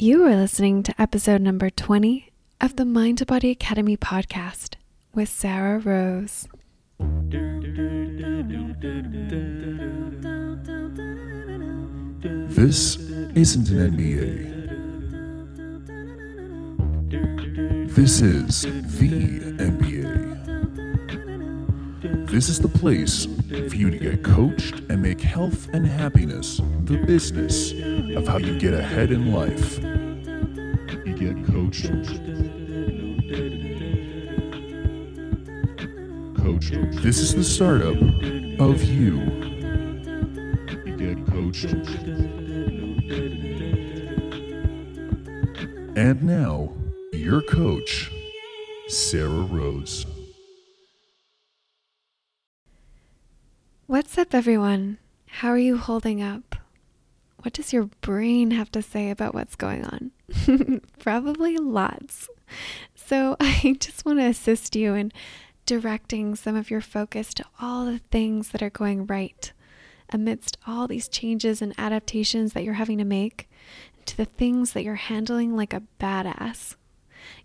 You are listening to episode number 20 of the Mind to Body Academy podcast with Sarah Rose. This isn't an MBA. This is the MBA. This is the place for you to get coached and make health and happiness the business of how you get ahead in life. You get coached. Coached. This is the startup of you. You get coached. And now, your coach, Sarah Rose. What's up, everyone? How are you holding up? What does your brain have to say about what's going on? Probably lots. So, I just want to assist you in directing some of your focus to all the things that are going right amidst all these changes and adaptations that you're having to make, to the things that you're handling like a badass.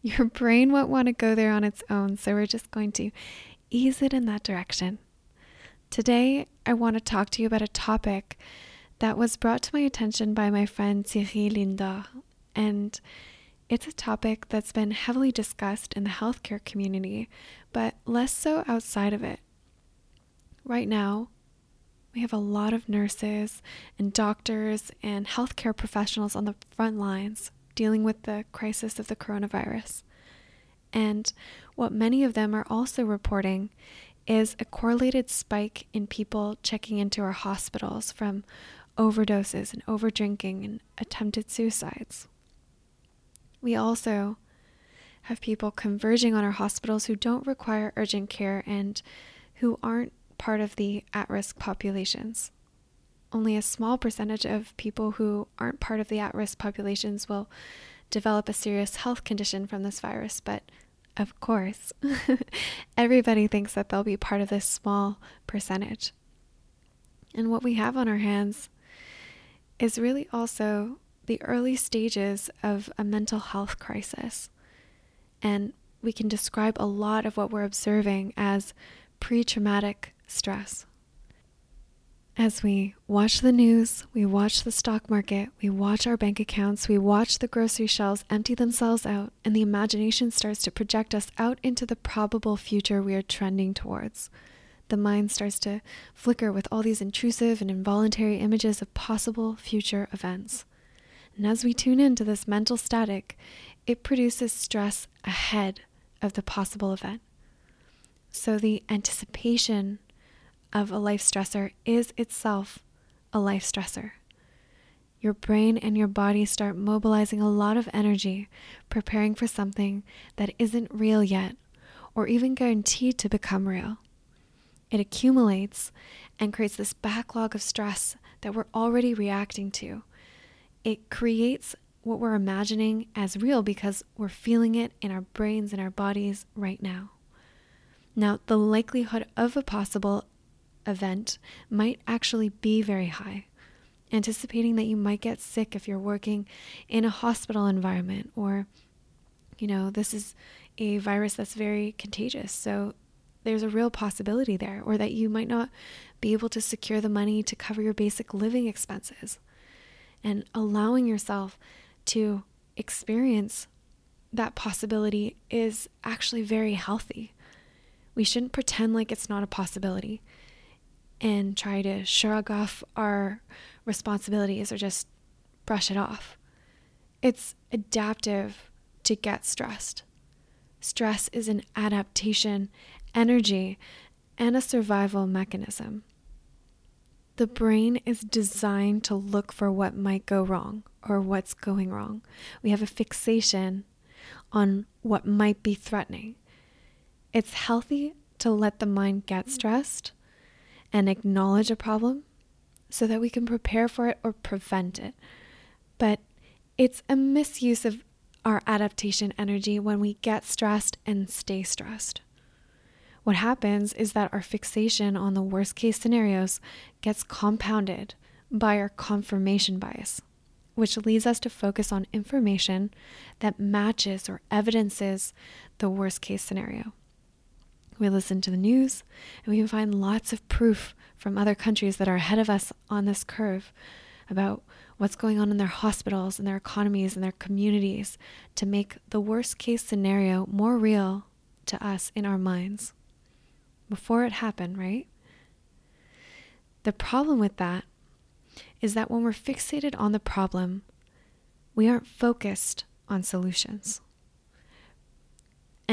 Your brain won't want to go there on its own, so we're just going to ease it in that direction. Today, I want to talk to you about a topic that was brought to my attention by my friend Thierry Linda, and it's a topic that's been heavily discussed in the healthcare community, but less so outside of it. Right now, we have a lot of nurses and doctors and healthcare professionals on the front lines dealing with the crisis of the coronavirus. And what many of them are also reporting is a correlated spike in people checking into our hospitals from overdoses and overdrinking and attempted suicides. We also have people converging on our hospitals who don't require urgent care and who aren't part of the at risk populations. Only a small percentage of people who aren't part of the at risk populations will develop a serious health condition from this virus, but of course, everybody thinks that they'll be part of this small percentage. And what we have on our hands is really also the early stages of a mental health crisis. And we can describe a lot of what we're observing as pre traumatic stress. As we watch the news, we watch the stock market, we watch our bank accounts, we watch the grocery shelves empty themselves out, and the imagination starts to project us out into the probable future we are trending towards. The mind starts to flicker with all these intrusive and involuntary images of possible future events. And as we tune into this mental static, it produces stress ahead of the possible event. So the anticipation of a life stressor is itself a life stressor. Your brain and your body start mobilizing a lot of energy, preparing for something that isn't real yet, or even guaranteed to become real. It accumulates and creates this backlog of stress that we're already reacting to. It creates what we're imagining as real because we're feeling it in our brains and our bodies right now. Now, the likelihood of a possible event might actually be very high. Anticipating that you might get sick if you're working in a hospital environment, or, you know, this is a virus that's very contagious. So there's a real possibility there, or that you might not be able to secure the money to cover your basic living expenses. And allowing yourself to experience that possibility is actually very healthy. We shouldn't pretend like it's not a possibility and try to shrug off our responsibilities or just brush it off. It's adaptive to get stressed. Stress is an adaptation, energy, and a survival mechanism. The brain is designed to look for what might go wrong or what's going wrong. We have a fixation on what might be threatening. It's healthy to let the mind get stressed and acknowledge a problem so that we can prepare for it or prevent it. But it's a misuse of our adaptation energy when we get stressed and stay stressed. What happens is that our fixation on the worst case scenarios gets compounded by our confirmation bias. which leads us to focus on information that matches or evidences the worst case scenario. We listen to the news and we can find lots of proof from other countries that are ahead of us on this curve about what's going on in their hospitals and their economies and their communities to make the worst case scenario more real to us in our minds before it happened, right? The problem with that is that when we're fixated on the problem, we aren't focused on solutions.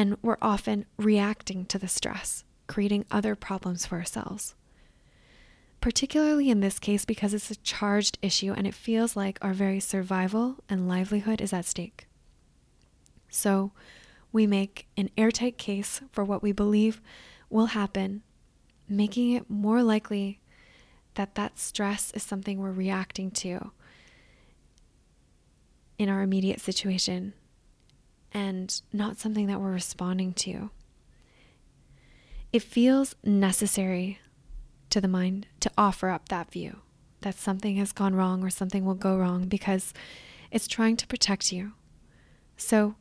And we're often reacting to the stress, creating other problems for ourselves. Particularly in this case, because it's a charged issue and it feels like our very survival and livelihood is at stake. So, we make an airtight case for what we believe will happen, making it more likely that that stress is something we're reacting to in our immediate situation and not something that we're responding to. It feels necessary to the mind to offer up that view that something has gone wrong or something will go wrong because it's trying to protect you. So,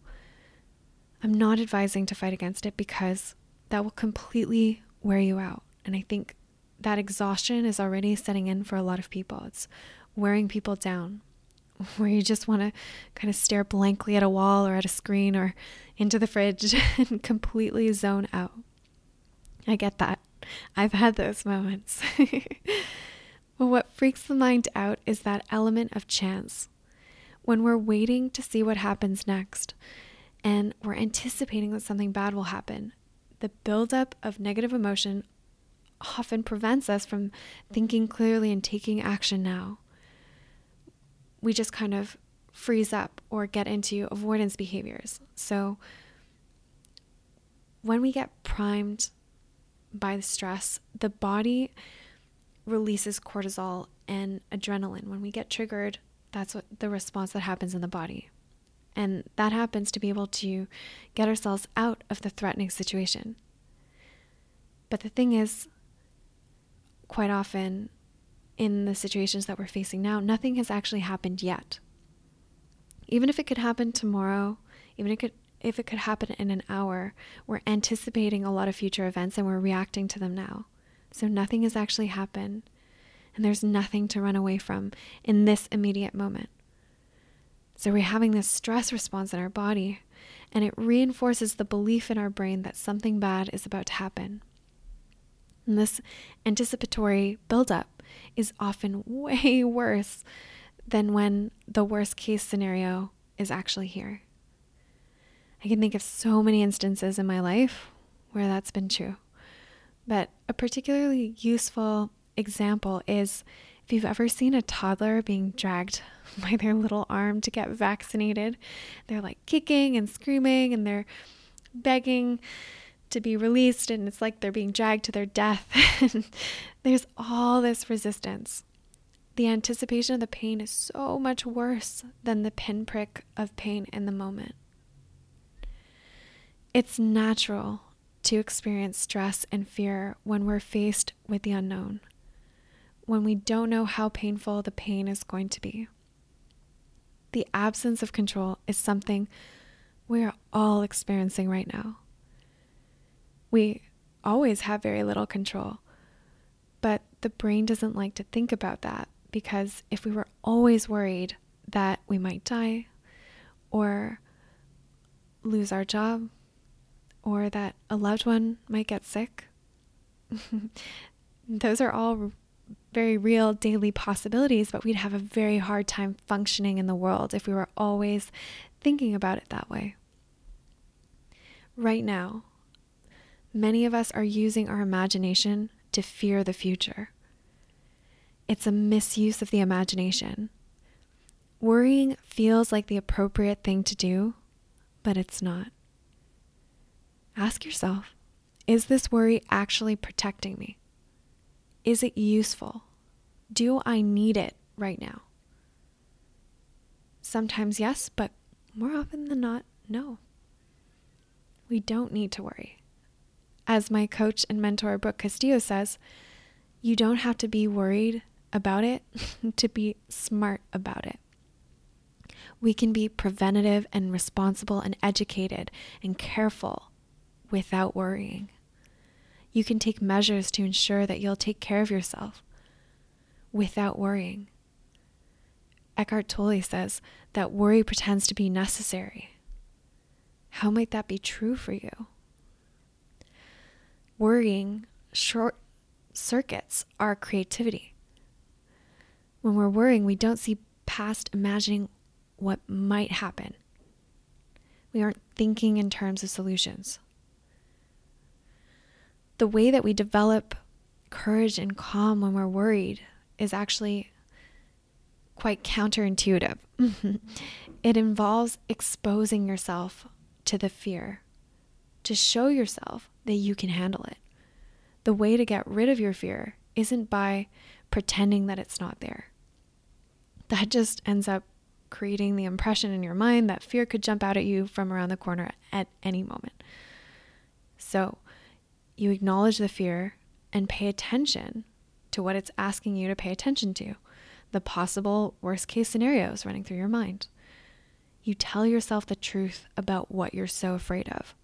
I'm not advising to fight against it because that will completely wear you out. And I think that exhaustion is already setting in for a lot of people. It's wearing people down, where you just want to kind of stare blankly at a wall or at a screen or into the fridge and completely zone out. I get that. I've had those moments. but what freaks the mind out is that element of chance. When we're waiting to see what happens next and we're anticipating that something bad will happen, the buildup of negative emotion often prevents us from thinking clearly and taking action now. We just kind of freeze up or get into avoidance behaviors. So, when we get primed by the stress, the body releases cortisol and adrenaline. When we get triggered, that's what the response that happens in the body. And that happens to be able to get ourselves out of the threatening situation. But the thing is, quite often in the situations that we're facing now, nothing has actually happened yet. Even if it could happen tomorrow, even if it could, if it could happen in an hour, we're anticipating a lot of future events and we're reacting to them now. So nothing has actually happened, and there's nothing to run away from in this immediate moment. So we're having this stress response in our body, and it reinforces the belief in our brain that something bad is about to happen. And this anticipatory buildup is often way worse than when the worst case scenario is actually here. I can think of so many instances in my life where that's been true. But a particularly useful example is if you've ever seen a toddler being dragged by their little arm to get vaccinated, they're like kicking and screaming and they're begging to be released and it's like they're being dragged to their death. there's all this resistance. The anticipation of the pain is so much worse than the pinprick of pain in the moment. It's natural to experience stress and fear when we're faced with the unknown, when we don't know how painful the pain is going to be. The absence of control is something we are all experiencing right now we always have very little control. The brain doesn't like to think about that because if we were always worried that we might die or lose our job or that a loved one might get sick, those are all very real daily possibilities, but we'd have a very hard time functioning in the world if we were always thinking about it that way. Right now, many of us are using our imagination to fear the future. It's a misuse of the imagination. Worrying feels like the appropriate thing to do, but it's not. Ask yourself is this worry actually protecting me? Is it useful? Do I need it right now? Sometimes yes, but more often than not, no. We don't need to worry. As my coach and mentor, Brooke Castillo, says, you don't have to be worried about it to be smart about it. We can be preventative and responsible and educated and careful without worrying. You can take measures to ensure that you'll take care of yourself without worrying. Eckhart Tolle says that worry pretends to be necessary. How might that be true for you? Worrying short circuits our creativity. When we're worrying, we don't see past imagining what might happen. We aren't thinking in terms of solutions. The way that we develop courage and calm when we're worried is actually quite counterintuitive. it involves exposing yourself to the fear, to show yourself that you can handle it. The way to get rid of your fear isn't by pretending that it's not there. That just ends up creating the impression in your mind that fear could jump out at you from around the corner at any moment. So you acknowledge the fear and pay attention to what it's asking you to pay attention to, the possible worst case scenarios running through your mind. You tell yourself the truth about what you're so afraid of,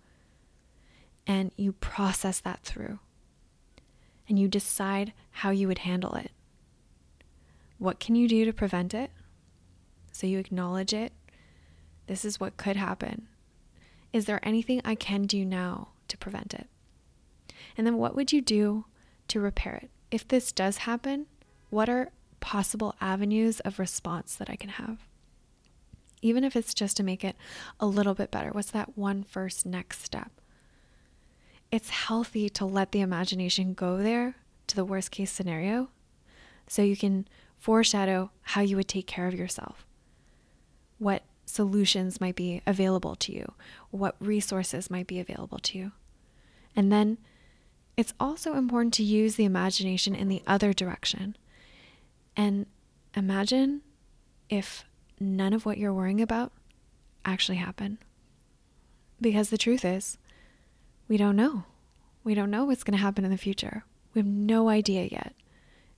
and you process that through, and you decide how you would handle it. What can you do to prevent it? So you acknowledge it. This is what could happen. Is there anything I can do now to prevent it? And then what would you do to repair it? if this does happen, what are possible avenues of response that I can have? Even if it's just to make it a little bit better, what's that one first next step? It's healthy to let the imagination go there to the worst case scenario so you can foreshadow how you would take care of yourself, what solutions might be available to you, what resources might be available to you. And then it's also important to use the imagination in the other direction. And imagine if none of what you're worrying about actually happened. Because the truth is, we don't know. We don't know what's going to happen in the future. We have no idea yet.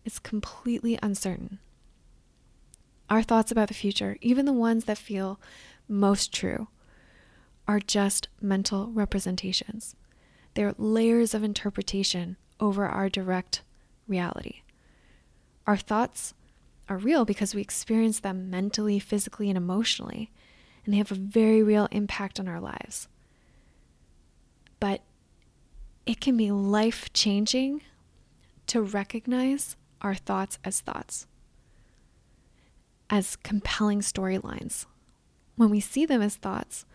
It's completely uncertain. Our thoughts about the future, even the ones that feel most true, are just mental representations. They're layers of interpretation over our direct reality. Our thoughts are real because we experience them mentally, physically, and emotionally, and they have a very real impact on our lives. But it can be life changing to recognize our thoughts as thoughts, as compelling storylines. When we see them as thoughts,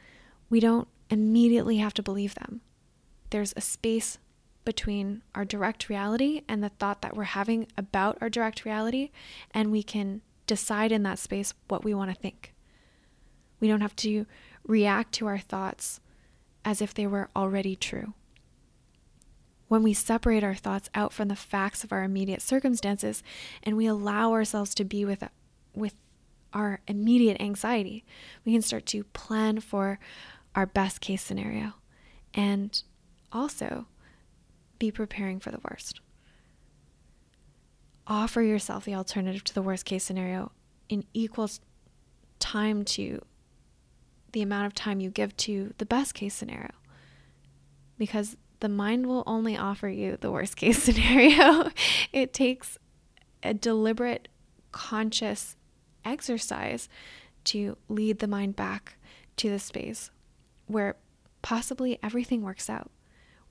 we don't immediately have to believe them there's a space between our direct reality and the thought that we're having about our direct reality, and we can decide in that space what we want to think. We don't have to react to our thoughts as if they were already true. When we separate our thoughts out from the facts of our immediate circumstances and we allow ourselves to be with, with our immediate anxiety, we can start to plan for our best case scenario. And also be preparing for the worst. Offer yourself the alternative to the worst case scenario in equal time to the amount of time you give to the best case scenario. Because the mind will only offer you the worst case scenario. it takes a deliberate, conscious exercise to lead the mind back to the space where possibly everything works out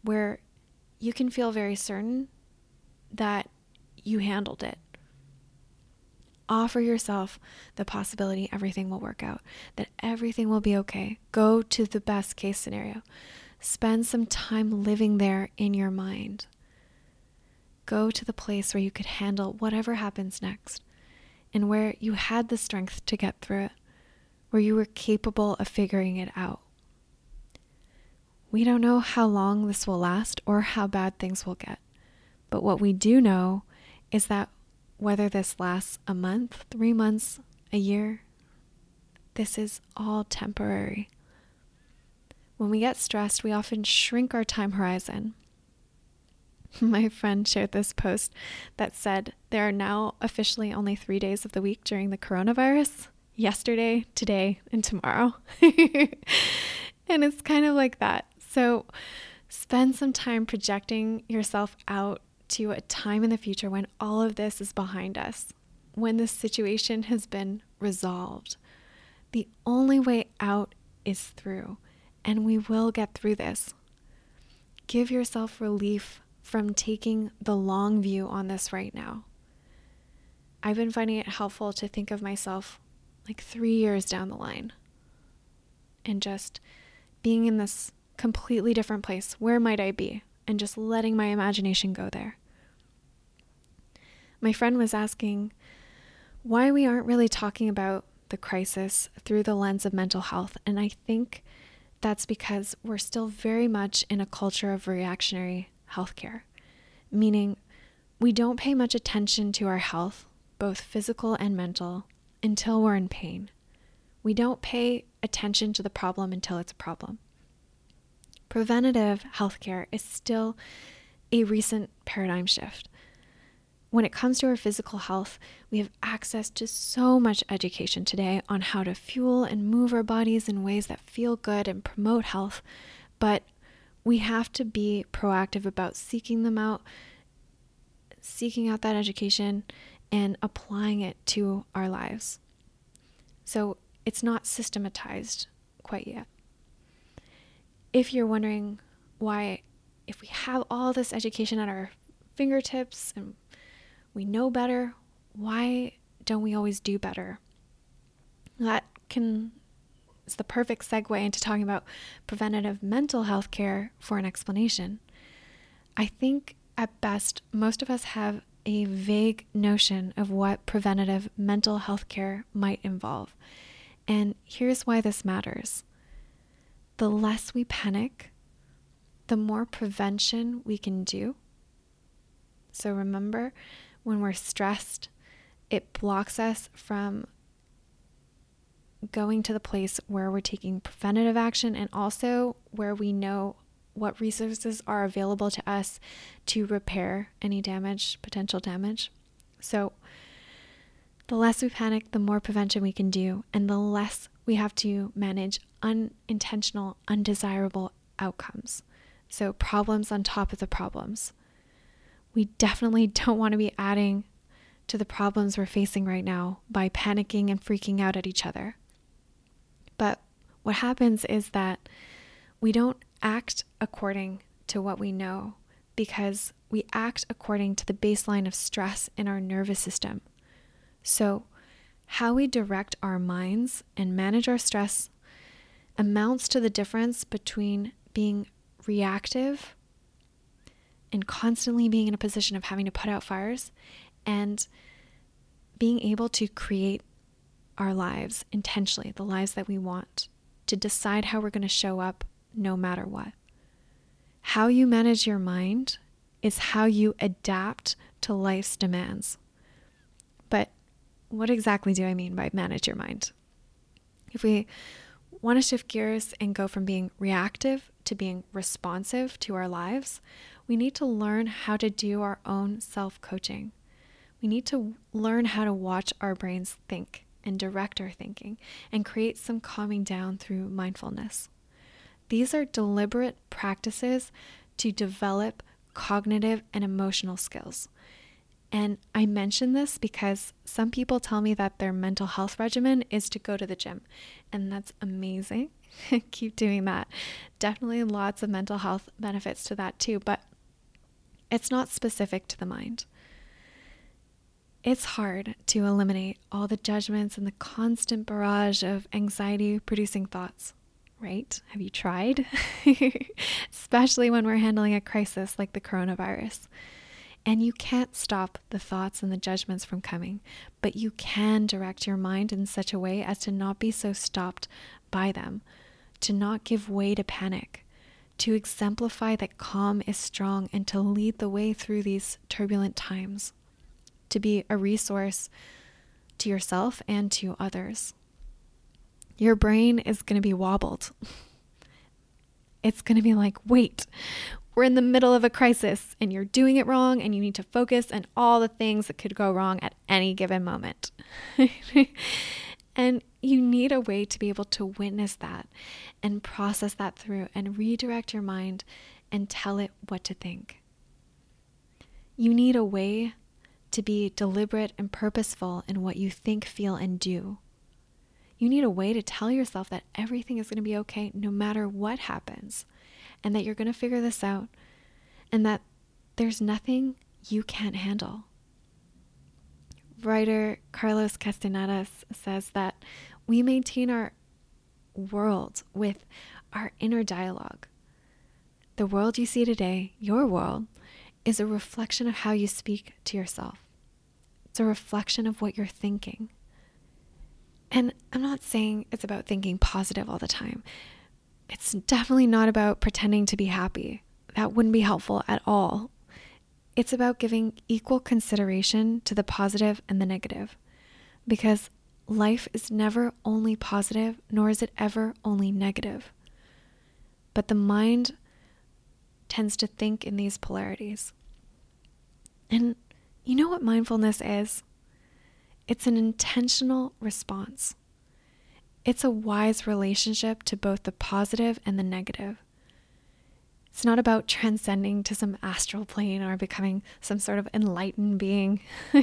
where you can feel very certain that you handled it. Offer yourself the possibility everything will work out, that everything will be okay. Go to the best case scenario. Spend some time living there in your mind. Go to the place where you could handle whatever happens next and where you had the strength to get through it, where you were capable of figuring it out. We don't know how long this will last or how bad things will get. But what we do know is that whether this lasts a month, three months, a year, this is all temporary. When we get stressed, we often shrink our time horizon. My friend shared this post that said there are now officially only three days of the week during the coronavirus, yesterday, today, and tomorrow. and it's kind of like that. So spend some time projecting yourself out to a time in the future when all of this is behind us, when the situation has been resolved. The only way out is through, and we will get through this. Give yourself relief from taking the long view on this right now. I've been finding it helpful to think of myself like three years down the line and just being in this completely different place. Where might I be? And just letting my imagination go there. My friend was asking why we aren't really talking about the crisis through the lens of mental health. And I think that's because we're still very much in a culture of reactionary healthcare, meaning we don't pay much attention to our health, both physical and mental, until we're in pain. We don't pay attention to the problem until it's a problem. Preventative healthcare is still a recent paradigm shift. When it comes to our physical health, we have access to so much education today on how to fuel and move our bodies in ways that feel good and promote health, but we have to be proactive about seeking them out, seeking out that education, and applying it to our lives. So it's not systematized quite yet. If you're wondering why, if we have all this education at our fingertips and we know better, why don't we always do better? That can is the perfect segue into talking about preventative mental health care for an explanation. I think at best, most of us have a vague notion of what preventative mental health care might involve. And here's why this matters the less we panic, the more prevention we can do. So remember, when we're stressed, it blocks us from going to the place where we're taking preventative action and also where we know what resources are available to us to repair any damage, potential damage. So, the less we panic, the more prevention we can do, and the less we have to manage unintentional, undesirable outcomes. So, problems on top of the problems. We definitely don't want to be adding to the problems we're facing right now by panicking and freaking out at each other. But what happens is that we don't act according to what we know because we act according to the baseline of stress in our nervous system. So, how we direct our minds and manage our stress amounts to the difference between being reactive and constantly being in a position of having to put out fires and being able to create our lives intentionally, the lives that we want, to decide how we're going to show up no matter what. How you manage your mind is how you adapt to life's demands. But what exactly do I mean by manage your mind? If we want to shift gears and go from being reactive to being responsive to our lives, we need to learn how to do our own self coaching. We need to learn how to watch our brains think and direct our thinking and create some calming down through mindfulness. These are deliberate practices to develop cognitive and emotional skills. And I mention this because some people tell me that their mental health regimen is to go to the gym, and that's amazing. Keep doing that. Definitely lots of mental health benefits to that too, but it's not specific to the mind. It's hard to eliminate all the judgments and the constant barrage of anxiety producing thoughts right? Have you tried? Especially when we're handling a crisis like the coronavirus. And you can't stop the thoughts and the judgments from coming, but you can direct your mind in such a way as to not be so stopped by them, to not give way to panic, to exemplify that calm is strong, and to lead the way through these turbulent times, to be a resource to yourself and to others your brain is going to be wobbled. It's going to be like, wait, we're in the middle of a crisis and you're doing it wrong, and you need to focus on all the things that could go wrong at any given moment. and you need a way to be able to witness that and process that through and redirect your mind and tell it what to think. You need a way to be deliberate and purposeful in what you think, feel, and do. You need a way to tell yourself that everything is going to be okay no matter what happens, and that you're going to figure this out, and that there's nothing you can't handle. Writer Carlos Castanedas says that we maintain our world with our inner dialogue. The world you see today, your world, is a reflection of how you speak to yourself. It's a reflection of what you're thinking. And I'm not saying it's about thinking positive all the time. It's definitely not about pretending to be happy. That wouldn't be helpful at all. It's about giving equal consideration to the positive and the negative. Because life is never only positive, nor is it ever only negative. But the mind tends to think in these polarities. And you know what mindfulness is? It's an intentional response. It's a wise relationship to both the positive and the negative. It's not about transcending to some astral plane or becoming some sort of enlightened being.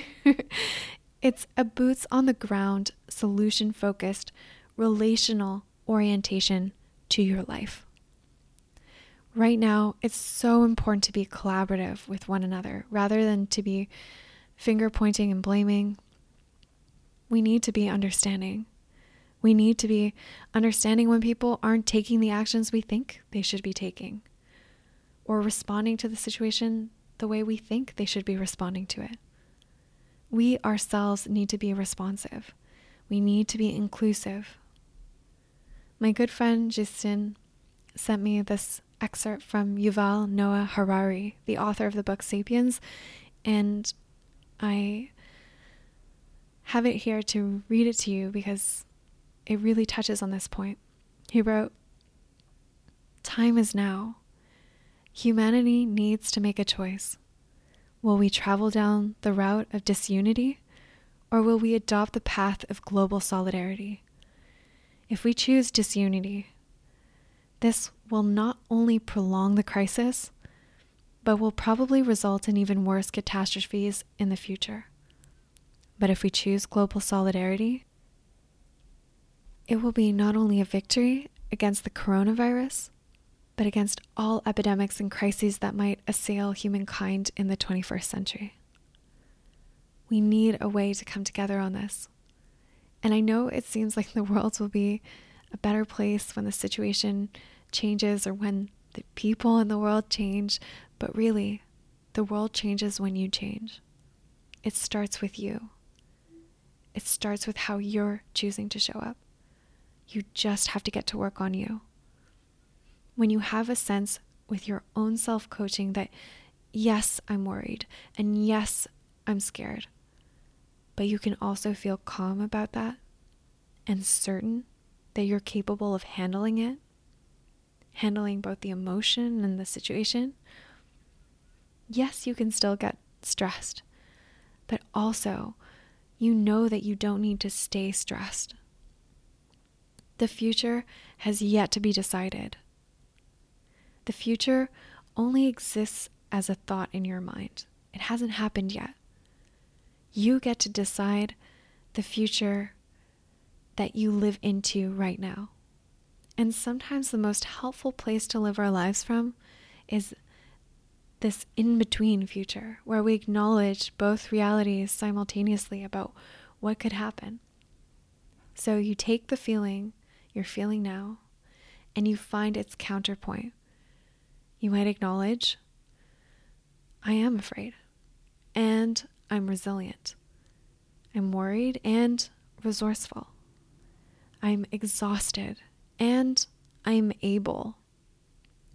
it's a boots on the ground, solution focused, relational orientation to your life. Right now, it's so important to be collaborative with one another rather than to be finger pointing and blaming. We need to be understanding. We need to be understanding when people aren't taking the actions we think they should be taking or responding to the situation the way we think they should be responding to it. We ourselves need to be responsive. We need to be inclusive. My good friend Justin sent me this excerpt from Yuval Noah Harari, the author of the book Sapiens, and I have it here to read it to you because it really touches on this point. He wrote, Time is now. Humanity needs to make a choice. Will we travel down the route of disunity, or will we adopt the path of global solidarity? If we choose disunity, this will not only prolong the crisis, but will probably result in even worse catastrophes in the future. But if we choose global solidarity, it will be not only a victory against the coronavirus, but against all epidemics and crises that might assail humankind in the 21st century. We need a way to come together on this. And I know it seems like the world will be a better place when the situation changes or when the people in the world change, but really, the world changes when you change. It starts with you. It starts with how you're choosing to show up. You just have to get to work on you when you have a sense with your own self coaching that, yes, I'm worried, and yes, I'm scared, but you can also feel calm about that and certain that you're capable of handling it, handling both the emotion and the situation. Yes, you can still get stressed, but also you know that you don't need to stay stressed. The future has yet to be decided. The future only exists as a thought in your mind, it hasn't happened yet. You get to decide the future that you live into right now. And sometimes the most helpful place to live our lives from is this in between future where we acknowledge both realities simultaneously about what could happen. So you take the feeling you're feeling now and you find its counterpoint you might acknowledge I am afraid and I'm resilient. I'm worried and resourceful. I'm exhausted and I'm able.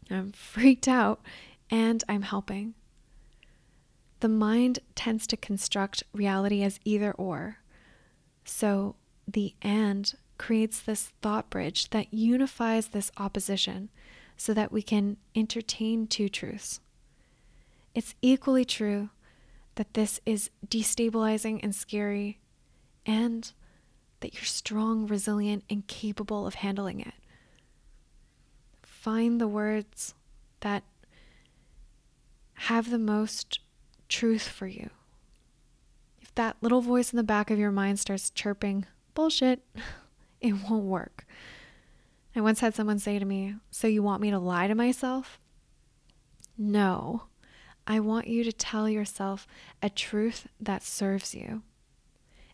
I'm freaked out and I'm helping. The mind tends to construct reality as either or. So the and creates this thought bridge that unifies this opposition so that we can entertain two truths. It's equally true that this is destabilizing and scary, and that you're strong, resilient, and capable of handling it. Find the words that have the most truth for you. If that little voice in the back of your mind starts chirping, bullshit, it won't work. I once had someone say to me, So you want me to lie to myself? No. I want you to tell yourself a truth that serves you.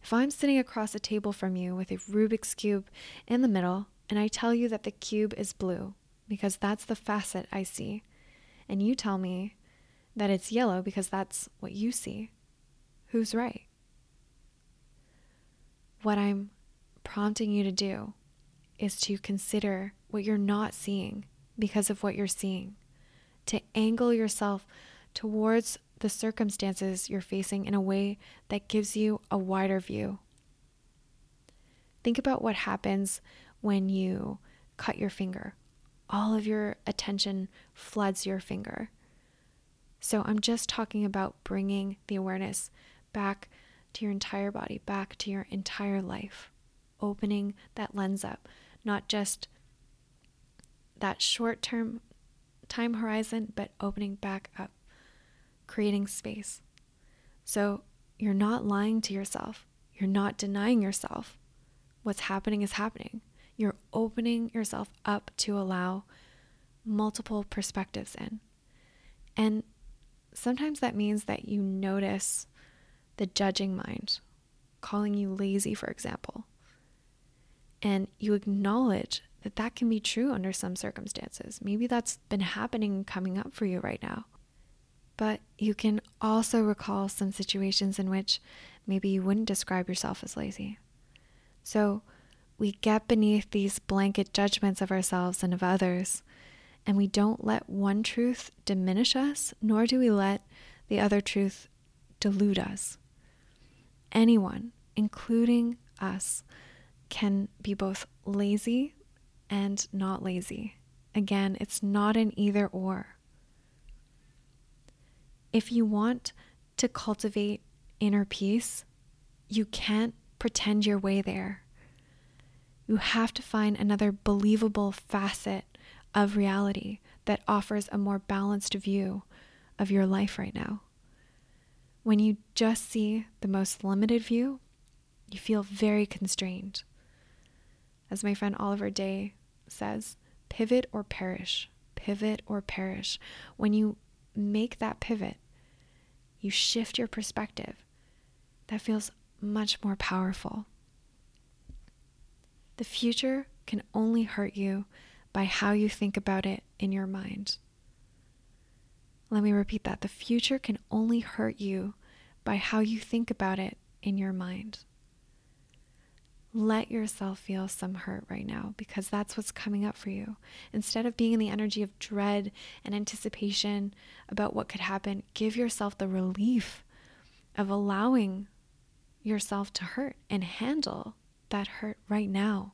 If I'm sitting across a table from you with a Rubik's Cube in the middle, and I tell you that the cube is blue because that's the facet I see, and you tell me that it's yellow because that's what you see, who's right? What I'm prompting you to do is to consider what you're not seeing because of what you're seeing, to angle yourself towards the circumstances you're facing in a way that gives you a wider view. Think about what happens when you cut your finger. All of your attention floods your finger. So I'm just talking about bringing the awareness back to your entire body, back to your entire life, opening that lens up, not just that short term time horizon, but opening back up creating space. So you're not lying to yourself, you're not denying yourself. What's happening is happening. You're opening yourself up to allow multiple perspectives in. And sometimes that means that you notice the judging mind, calling you lazy, for example. And you acknowledge that that can be true under some circumstances. Maybe that's been happening coming up for you right now. But you can also recall some situations in which maybe you wouldn't describe yourself as lazy. So we get beneath these blanket judgments of ourselves and of others, and we don't let one truth diminish us, nor do we let the other truth delude us. Anyone, including us, can be both lazy and not lazy. Again, it's not an either or if you want to cultivate inner peace, you can't pretend your way there. You have to find another believable facet of reality that offers a more balanced view of your life right now. When you just see the most limited view, you feel very constrained. As my friend Oliver Day says, pivot or perish, pivot or perish. When you make that pivot, you shift your perspective. That feels much more powerful. The future can only hurt you by how you think about it in your mind. Let me repeat that. The future can only hurt you by how you think about it in your mind let yourself feel some hurt right now because that's what's coming up for you. Instead of being in the energy of dread and anticipation about what could happen, give yourself the relief of allowing yourself to hurt and handle that hurt right now.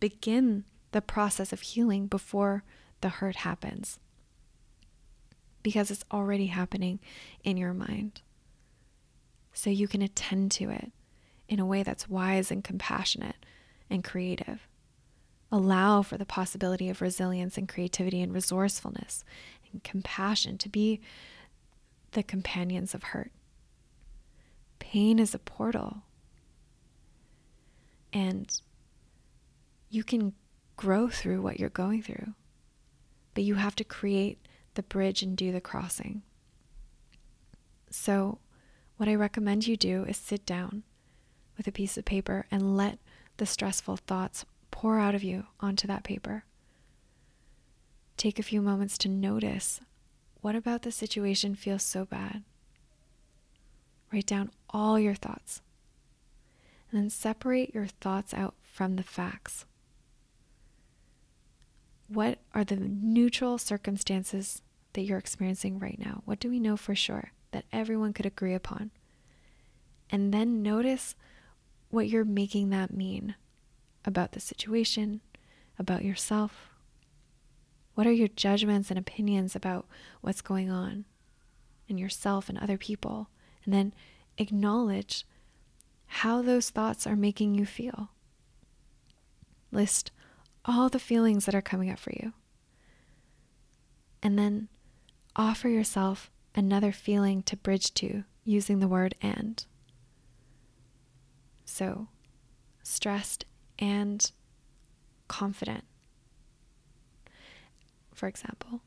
Begin the process of healing before the hurt happens because it's already happening in your mind. So you can attend to it in a way that's wise and compassionate and creative. Allow for the possibility of resilience and creativity and resourcefulness and compassion to be the companions of hurt. Pain is a portal. And you can grow through what you're going through, but you have to create the bridge and do the crossing. So, what I recommend you do is sit down with a piece of paper and let the stressful thoughts pour out of you onto that paper. Take a few moments to notice what about the situation feels so bad. Write down all your thoughts and then separate your thoughts out from the facts. What are the neutral circumstances that you're experiencing right now? What do we know for sure that everyone could agree upon? And then notice what you're making that mean about the situation, about yourself. What are your judgments and opinions about what's going on in yourself and other people? And then acknowledge how those thoughts are making you feel. List all the feelings that are coming up for you. And then offer yourself another feeling to bridge to using the word and. So, stressed and confident. For example,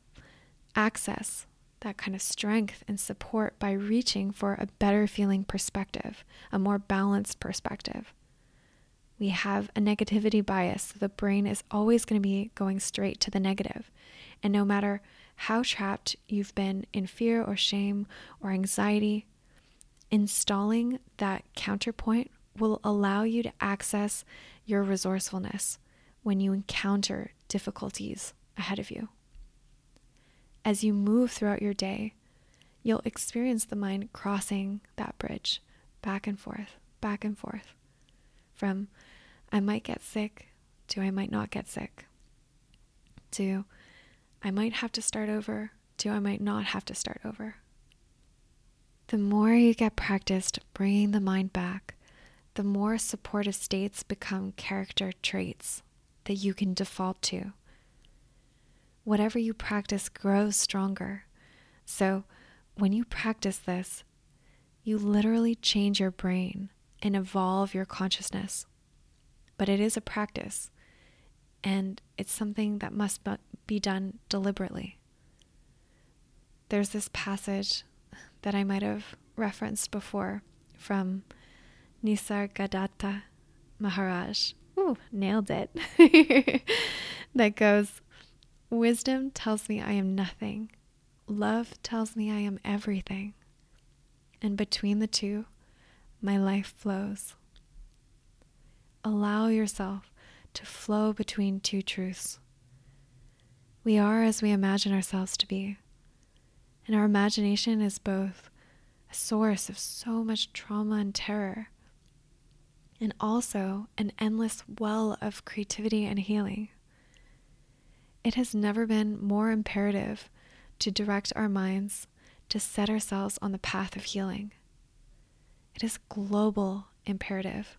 access that kind of strength and support by reaching for a better feeling perspective, a more balanced perspective. We have a negativity bias, so the brain is always going to be going straight to the negative. And no matter how trapped you've been in fear or shame or anxiety, installing that counterpoint will allow you to access your resourcefulness when you encounter difficulties ahead of you. As you move throughout your day, you'll experience the mind crossing that bridge back and forth, back and forth. From I might get sick to I might not get sick to I might have to start over to I might not have to start over. The more you get practiced bringing the mind back, the more supportive states become character traits that you can default to. Whatever you practice grows stronger. So, when you practice this, you literally change your brain and evolve your consciousness. But it is a practice, and it's something that must be done deliberately. There's this passage that I might have referenced before from Nisargadatta Maharaj. Ooh, nailed it. that goes Wisdom tells me I am nothing. Love tells me I am everything. And between the two, my life flows. Allow yourself to flow between two truths. We are as we imagine ourselves to be. And our imagination is both a source of so much trauma and terror, and also an endless well of creativity and healing. It has never been more imperative to direct our minds to set ourselves on the path of healing. It is global imperative,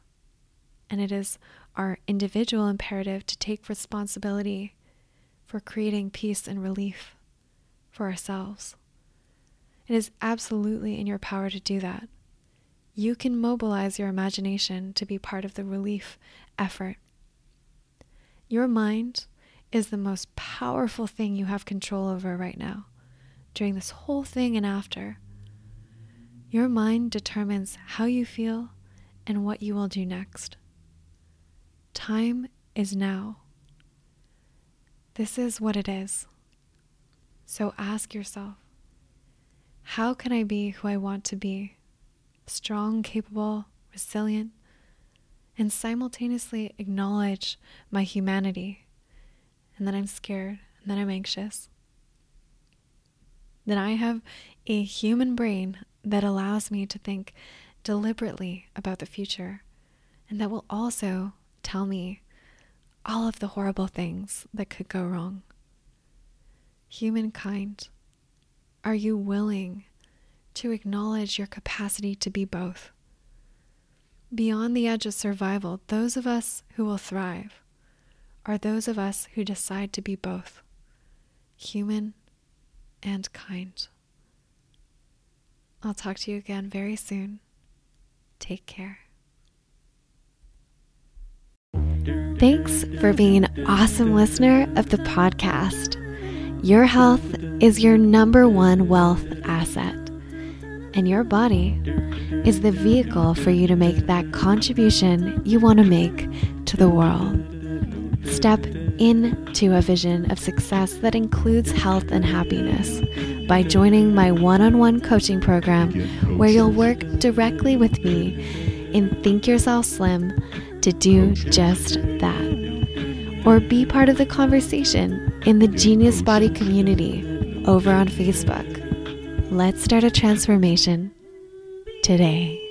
and it is our individual imperative to take responsibility for creating peace and relief for ourselves. It is absolutely in your power to do that. You can mobilize your imagination to be part of the relief effort. Your mind is the most powerful thing you have control over right now, during this whole thing and after. Your mind determines how you feel and what you will do next. Time is now. This is what it is. So ask yourself how can I be who I want to be? Strong, capable, resilient, and simultaneously acknowledge my humanity, and that I'm scared, and that I'm anxious. That I have a human brain that allows me to think deliberately about the future, and that will also tell me all of the horrible things that could go wrong. Humankind are you willing to acknowledge your capacity to be both? Beyond the edge of survival, those of us who will thrive are those of us who decide to be both human and kind. I'll talk to you again very soon. Take care. Thanks for being an awesome listener of the podcast. Your health is your number one wealth asset, and your body is the vehicle for you to make that contribution you want to make to the world. Step into a vision of success that includes health and happiness by joining my one on one coaching program, where you'll work directly with me in Think Yourself Slim to do just that or be part of the conversation in the Genius Body community over on Facebook. Let's start a transformation today.